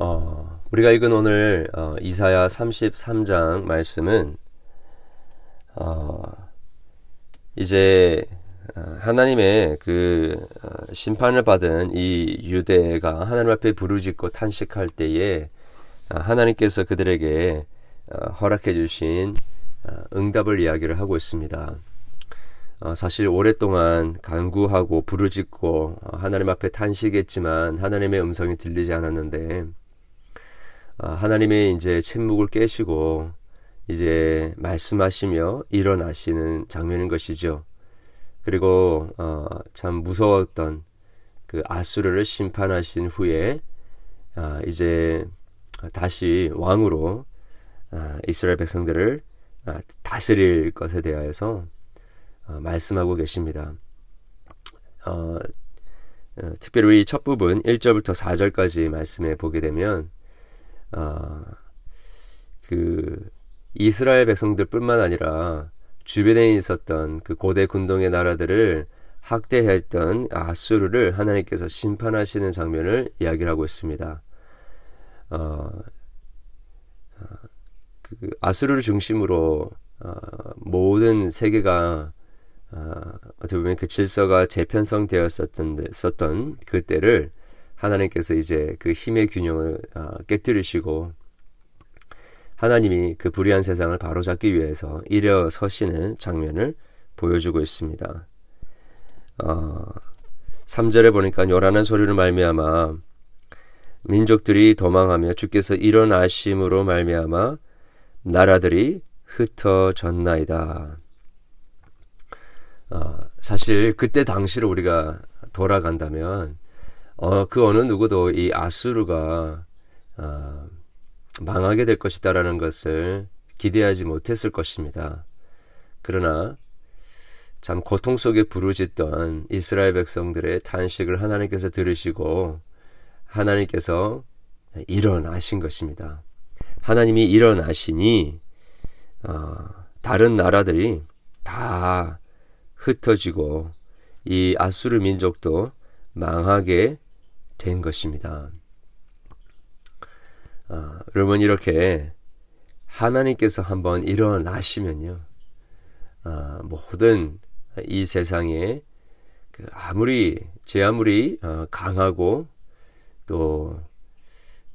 어, 우리가 읽은 오늘 어, 이사야 33장 말씀은 어, 이제 어, 하나님의 그 어, 심판을 받은 이 유대가 하나님 앞에 부르짖고 탄식할 때에 어, 하나님께서 그들에게 허락해 주신 응답을 이야기를 하고 있습니다. 사실 오랫동안 간구하고 부르짖고 하나님 앞에 탄식했지만 하나님의 음성이 들리지 않았는데 하나님의 이제 침묵을 깨시고 이제 말씀하시며 일어나시는 장면인 것이죠. 그리고 어, 참 무서웠던 그 아수르를 심판하신 후에 아, 이제 다시 왕으로 아, 이스라엘 백성들을 아, 다스릴 것에 대하여서 어, 말씀하고 계십니다. 어, 어, 특별히 첫 부분 1절부터 4절까지 말씀에 보게 되면 어, 그 이스라엘 백성들뿐만 아니라 주변에 있었던 그 고대 군동의 나라들을 학대했던 아수르를 하나님께서 심판하시는 장면을 이야기를 하고 있습니다. 어, 어, 그 아수르를 중심으로 어, 모든 세계가 어, 어떻게 보면 그 질서가 재편성되었었던 썼던 그때를 하나님께서 이제 그 힘의 균형을 어, 깨뜨리시고 하나님이 그 불의한 세상을 바로잡기 위해서 일어 서시는 장면을 보여주고 있습니다. 어, 3절에 보니까 요란한 소리를 말미암아 민족들이 도망하며 주께서 일어나심으로 말미암아 나라들이 흩어졌나이다. 어, 사실 그때 당시를 우리가 돌아간다면 어, 그 어느 누구도 이 아수르가 어, 망하게 될 것이다라는 것을 기대하지 못했을 것입니다. 그러나 참 고통 속에 부르짖던 이스라엘 백성들의 탄식을 하나님께서 들으시고 하나님께서 일어나신 것입니다. 하나님이 일어나시니 어, 다른 나라들이 다 흩어지고 이 아수르 민족도 망하게 된 것입니다. 어, 여러분 이렇게 하나님께서 한번 일어나시면요, 어, 모든 이 세상에 그 아무리 제 아무리 어, 강하고 또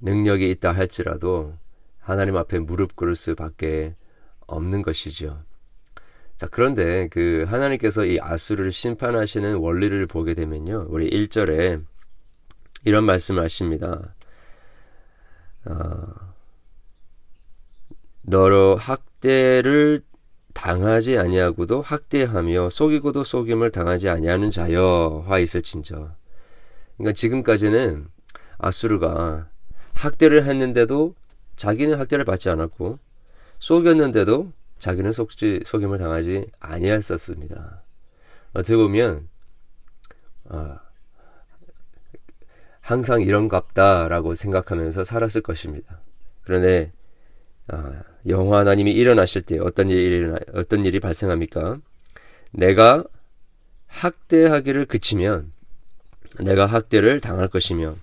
능력이 있다 할지라도 하나님 앞에 무릎 꿇을 수밖에 없는 것이죠. 자, 그런데 그 하나님께서 이 아수를 심판하시는 원리를 보게 되면요. 우리 1절에 이런 말씀을 하십니다. 어, 너로 학대를 당하지 아니하고도 학대하며 속이고도 속임을 당하지 아니하는 자여 화 있을진저. 그러니까 지금까지는 아수르가 학대를 했는데도 자기는 학대를 받지 않았고 속였는데도 자기는 속지 속임을 당하지 아니했었습니다. 어떻게 보면 어, 항상 이런갑다라고 생각하면서 살았을 것입니다. 그런데 아, 영화 하나님이 일어나실 때 어떤 일이 일어나, 어떤 일이 발생합니까? 내가 학대하기를 그치면 내가 학대를 당할 것이며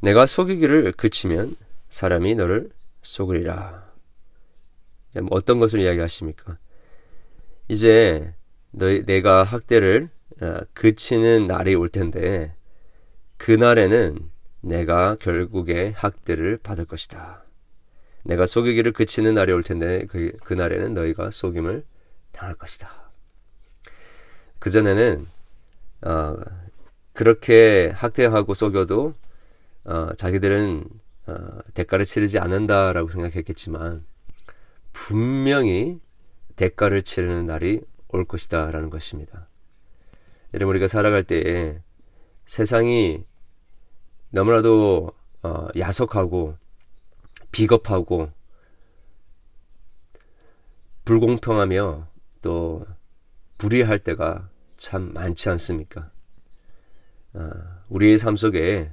내가 속이기를 그치면 사람이 너를 속으리라. 뭐 어떤 것을 이야기하십니까? 이제 너, 내가 학대를 어, 그치는 날이 올 텐데 그날에는 내가 결국에 학대를 받을 것이다. 내가 속이기를 그치는 날이 올 텐데 그, 그날에는 너희가 속임을 당할 것이다. 그전에는 어, 그렇게 학대하고 속여도 어, 자기들은 어, 대가를 치르지 않는다라고 생각했겠지만 분명히 대가를 치르는 날이 올 것이다라는 것입니다. 여러분 우리가 살아갈 때에 세상이 너무나도 어, 야속하고 비겁하고 불공평하며 또 불의할 때가 참 많지 않습니까? 어, 우리의 삶 속에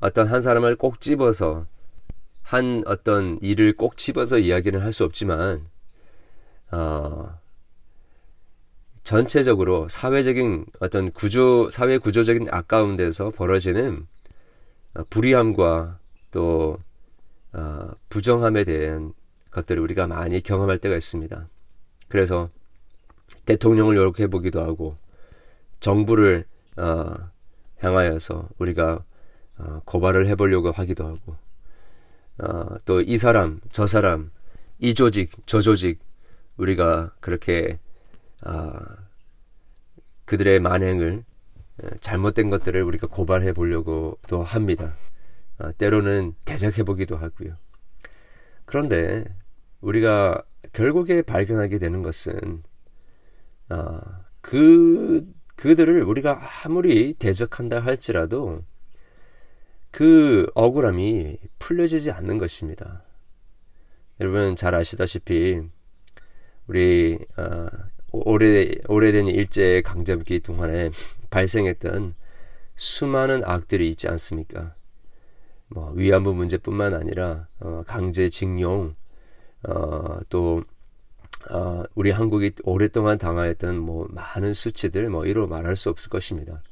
어떤 한 사람을 꼭 집어서 한 어떤 일을 꼭 집어서 이야기는 할 수 없지만 어, 전체적으로 사회적인 어떤 구조, 사회 구조적인 아까운 데서 벌어지는 어, 불의함과 또 어, 부정함에 대한 것들을 우리가 많이 경험할 때가 있습니다. 그래서 대통령을 요렇게 보기도 하고 정부를 어, 향하여서 우리가 어, 고발을 해보려고 하기도 하고 어, 또 이 사람 저 사람 이 조직 저 조직 우리가 그렇게 어, 그들의 만행을 어, 잘못된 것들을 우리가 고발해 보려고도 합니다. 어, 때로는 대적해 보기도 하고요. 그런데 우리가 결국에 발견하게 되는 것은 어, 그 그들을 우리가 아무리 대적한다 할지라도 그 억울함이 풀려지지 않는 것입니다. 여러분 잘 아시다시피 우리 어, 오래 오래된 일제 강점기 동안에 발생했던 수많은 악들이 있지 않습니까? 뭐 위안부 문제뿐만 아니라 어, 강제징용 어, 또 어, 우리 한국이 오랫동안 당하였던 뭐 많은 수치들 뭐 이로 말할 수 없을 것입니다.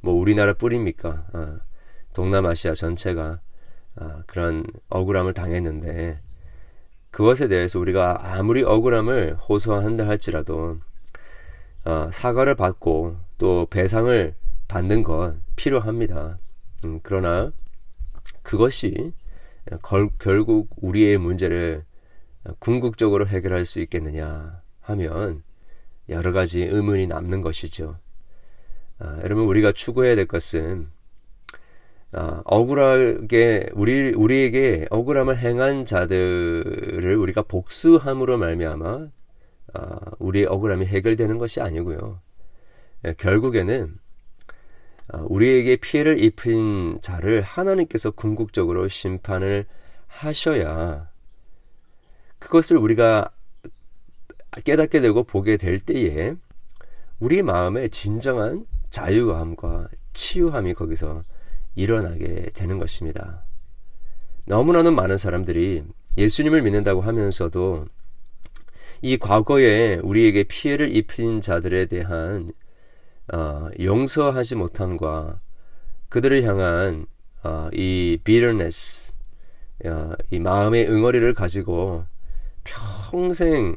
뭐 우리나라 뿐입니까? 어, 동남아시아 전체가 어, 그런 억울함을 당했는데 그것에 대해서 우리가 아무리 억울함을 호소한다 할지라도 어, 사과를 받고 또 배상을 받는 것 필요합니다. 음, 그러나 그것이 걸, 결국 우리의 문제를 궁극적으로 해결할 수 있겠느냐 하면 여러 가지 의문이 남는 것이죠. 아, 여러분 우리가 추구해야 될 것은 아, 억울하게 우리 우리에게 억울함을 행한 자들을 우리가 복수함으로 말미암아 아, 우리의 억울함이 해결되는 것이 아니고요. 예, 결국에는 아, 우리에게 피해를 입힌 자를 하나님께서 궁극적으로 심판을 하셔야 그것을 우리가 깨닫게 되고 보게 될 때에 우리 마음에 진정한 자유함과 치유함이 거기서 일어나게 되는 것입니다. 너무나도 많은 사람들이 예수님을 믿는다고 하면서도 이 과거에 우리에게 피해를 입힌 자들에 대한 어, 용서하지 못함과 그들을 향한 어, 이 bitterness, 어, 이 마음의 응어리를 가지고 평생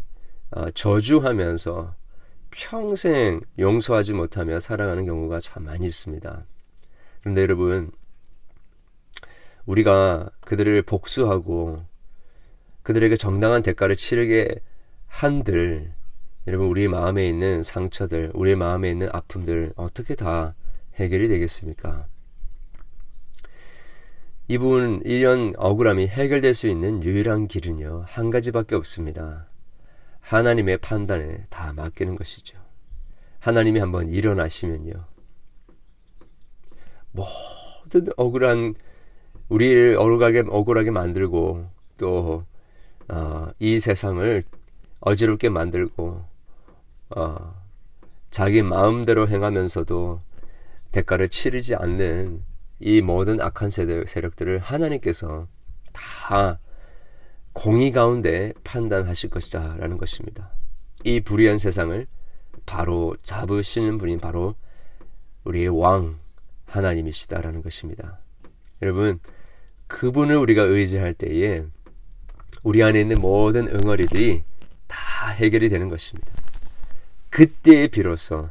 어, 저주하면서 평생 용서하지 못하며 살아가는 경우가 참 많이 있습니다. 그런데 여러분, 우리가 그들을 복수하고 그들에게 정당한 대가를 치르게 한들 여러분 우리 마음에 있는 상처들, 우리 마음에 있는 아픔들 어떻게 다 해결이 되겠습니까? 이분 이런 억울함이 해결될 수 있는 유일한 길은요 한 가지밖에 없습니다. 하나님의 판단에 다 맡기는 것이죠. 하나님이 한번 일어나시면요 모든 억울한 우리를 억울하게 억울하게 만들고 또이 어, 세상을 어지럽게 만들고 어, 자기 마음대로 행하면서도 대가를 치르지 않는 이 모든 악한 세력들을 하나님께서 다 공의 가운데 판단하실 것이다 라는 것입니다. 이 불의한 세상을 바로 잡으시는 분이 바로 우리의 왕 하나님이시다라는 것입니다. 여러분 그분을 우리가 의지할 때에 우리 안에 있는 모든 응어리들이 다 해결이 되는 것입니다. 그때에 비로소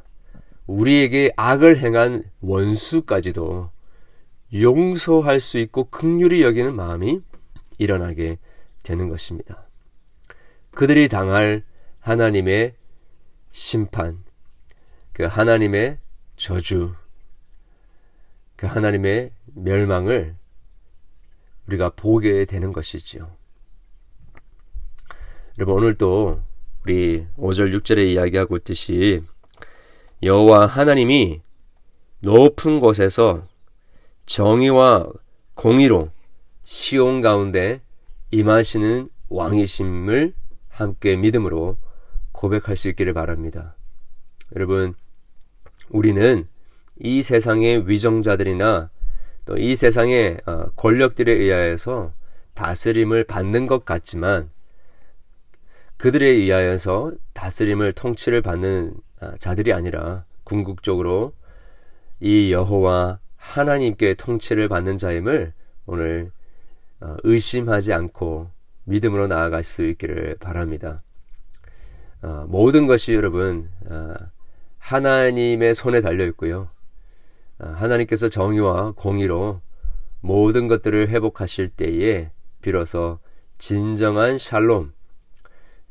우리에게 악을 행한 원수까지도 용서할 수 있고 극률이 여기는 마음이 일어나게 되는 것입니다. 그들이 당할 하나님의 심판, 그 하나님의 저주, 그 하나님의 멸망을 우리가 보게 되는 것이지요. 여러분 오늘도 우리 5절 6절에 이야기하고 있듯이 여호와 하나님이 높은 곳에서 정의와 공의로 시온 가운데 임하시는 왕이심을 함께 믿음으로 고백할 수 있기를 바랍니다. 여러분, 우리는 이 세상의 위정자들이나 또 이 세상의 어, 권력들에 의하여서 다스림을 받는 것 같지만 그들에 의하여서 다스림을 통치를 받는 아, 자들이 아니라 궁극적으로 이 여호와 하나님께 통치를 받는 자임을 오늘 어, 의심하지 않고 믿음으로 나아갈 수 있기를 바랍니다. 어, 모든 것이 여러분 어, 하나님의 손에 달려 있고요. 하나님께서 정의와 공의로 모든 것들을 회복하실 때에 비로소 진정한 샬롬,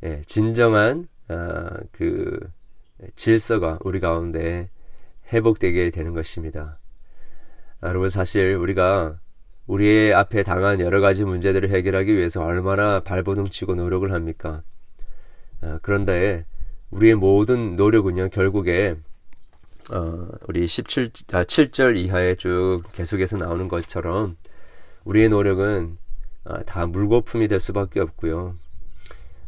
예, 진정한 그 질서가 우리 가운데 회복되게 되는 것입니다. 여러분 사실 우리가 우리의 앞에 당한 여러 가지 문제들을 해결하기 위해서 얼마나 발버둥 치고 노력을 합니까? 아, 그런데 우리의 모든 노력은요, 결국에, 어, 우리 17, 아, 7절 이하에 쭉 계속해서 나오는 것처럼 우리의 노력은 아, 다 물거품이 될 수밖에 없고요.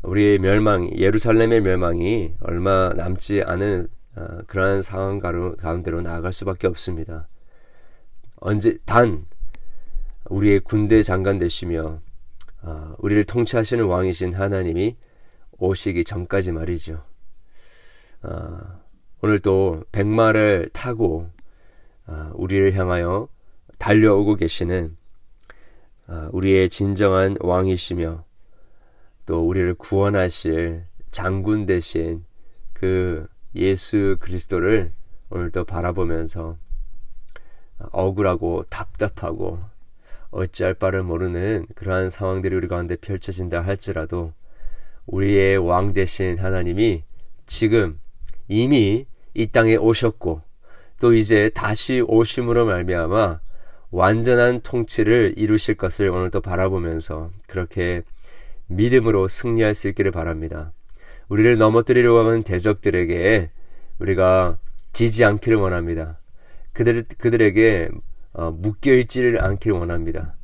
우리의 멸망, 예루살렘의 멸망이 얼마 남지 않은 아, 그러한 상황 가운데로 나아갈 수밖에 없습니다. 언제 단 우리의 군대 장관 되시며 어, 우리를 통치하시는 왕이신 하나님이 오시기 전까지 말이죠. 어, 오늘 또 백마를 타고 어, 우리를 향하여 달려오고 계시는 어, 우리의 진정한 왕이시며 또 우리를 구원하실 장군 대신 그 예수 그리스도를 오늘도 바라보면서 억울하고 답답하고 어찌할 바를 모르는 그러한 상황들이 우리 가운데 펼쳐진다 할지라도 우리의 왕 대신 하나님이 지금 이미 이 땅에 오셨고 또 이제 다시 오심으로 말미암아 완전한 통치를 이루실 것을 오늘도 바라보면서 그렇게 믿음으로 승리할 수 있기를 바랍니다. 우리를 넘어뜨리려고 하는 대적들에게 우리가 지지 않기를 원합니다. 그들, 그들에게 어, 묶여있지를 않기를 원합니다.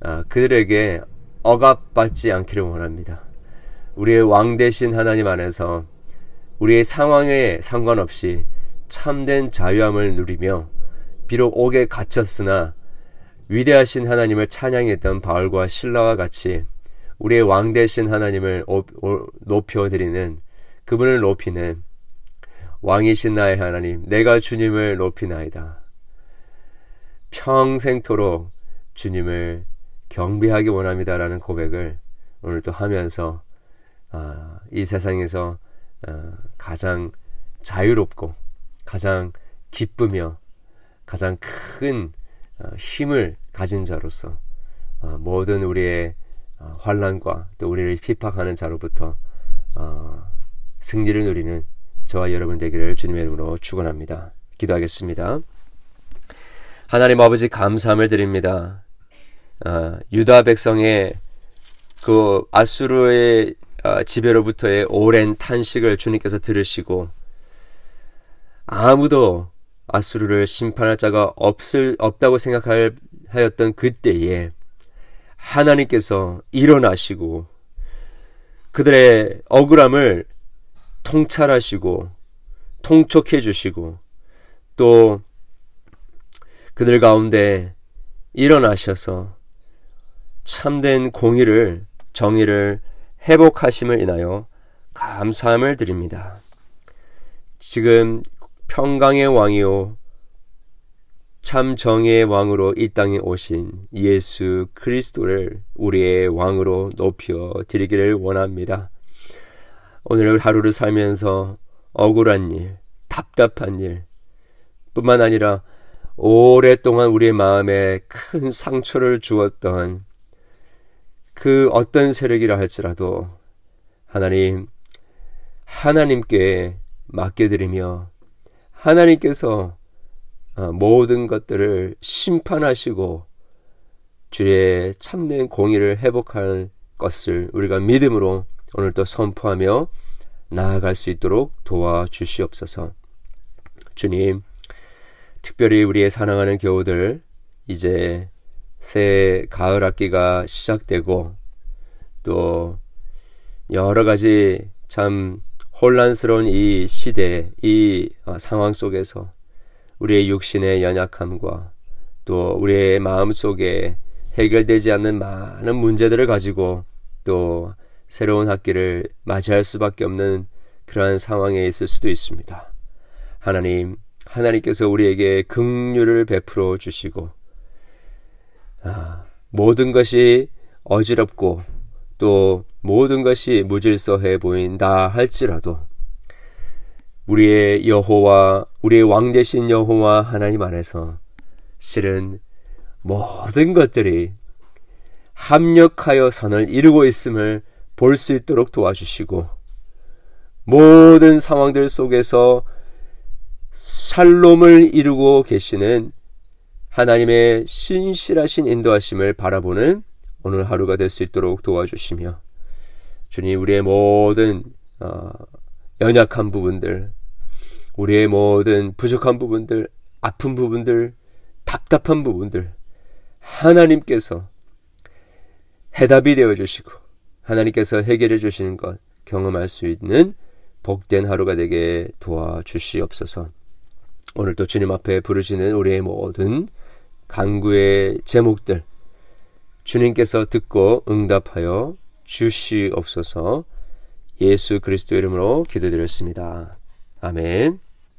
어, 그들에게 억압받지 않기를 원합니다. 우리의 왕 대신 하나님 안에서 우리의 상황에 상관없이 참된 자유함을 누리며 비록 옥에 갇혔으나 위대하신 하나님을 찬양했던 바울과 신라와 같이 우리의 왕 대신 하나님을 높여드리는 그분을 높이는 왕이신 나의 하나님 내가 주님을 높이나이다. 평생토록 주님을 경배하기 원합니다라는 고백을 오늘 또 하면서 아, 이 세상에서 아, 가장 자유롭고 가장 기쁘며 가장 큰 아, 힘을 가진 자로서 아, 모든 우리의 아, 환란과 또 우리를 핍박하는 자로부터 아, 승리를 누리는 저와 여러분 되기를 주님의 이름으로 축원합니다. 기도하겠습니다. 하나님 아버지 감사함을 드립니다. 아, 유다 백성의 그 아수르의 아, 지배로부터의 오랜 탄식을 주님께서 들으시고 아무도 아수르를 심판할 자가 없을 없다고 생각하였던 그때에 하나님께서 일어나시고 그들의 억울함을 통찰하시고 통촉해 주시고 또 그들 가운데 일어나셔서 참된 공의를 정의를 회복하심을 인하여 감사함을 드립니다. 지금 평강의 왕이요 참 정의의 왕으로 이 땅에 오신 예수 그리스도를 우리의 왕으로 높여 드리기를 원합니다. 오늘 하루를 살면서 억울한 일, 답답한 일 뿐만 아니라 오랫동안 우리의 마음에 큰 상처를 주었던 그 어떤 세력이라 할지라도 하나님, 하나님께 맡겨드리며 하나님께서 어, 모든 것들을 심판하시고 주의 참된 공의를 회복할 것을 우리가 믿음으로 오늘도 선포하며 나아갈 수 있도록 도와주시옵소서. 주님, 특별히 우리의 사랑하는 교우들 이제 새 가을 학기가 시작되고 또 여러 가지 참 혼란스러운 이 시대, 이 어, 상황 속에서 우리의 육신의 연약함과 또 우리의 마음 속에 해결되지 않는 많은 문제들을 가지고 또 새로운 학기를 맞이할 수밖에 없는 그러한 상황에 있을 수도 있습니다. 하나님, 하나님께서 우리에게 긍휼을 베풀어 주시고 아, 모든 것이 어지럽고 또 모든 것이 무질서해 보인다 할지라도 우리의 여호와 우리의 왕 대신 여호와 하나님 안에서 실은 모든 것들이 합력하여 선을 이루고 있음을 볼 수 있도록 도와주시고 모든 상황들 속에서 샬롬을 이루고 계시는 하나님의 신실하신 인도하심을 바라보는 오늘 하루가 될 수 있도록 도와주시며 주님 우리의 모든 어, 연약한 부분들 우리의 모든 부족한 부분들 아픈 부분들 답답한 부분들 하나님께서 해답이 되어 주시고 하나님께서 해결해 주시는 것 경험할 수 있는 복된 하루가 되게 도와주시옵소서. 오늘도 주님 앞에 부르시는 우리의 모든 간구의 제목들 주님께서 듣고 응답하여 주시옵소서 예수 그리스도 이름으로 기도드렸습니다. 아멘.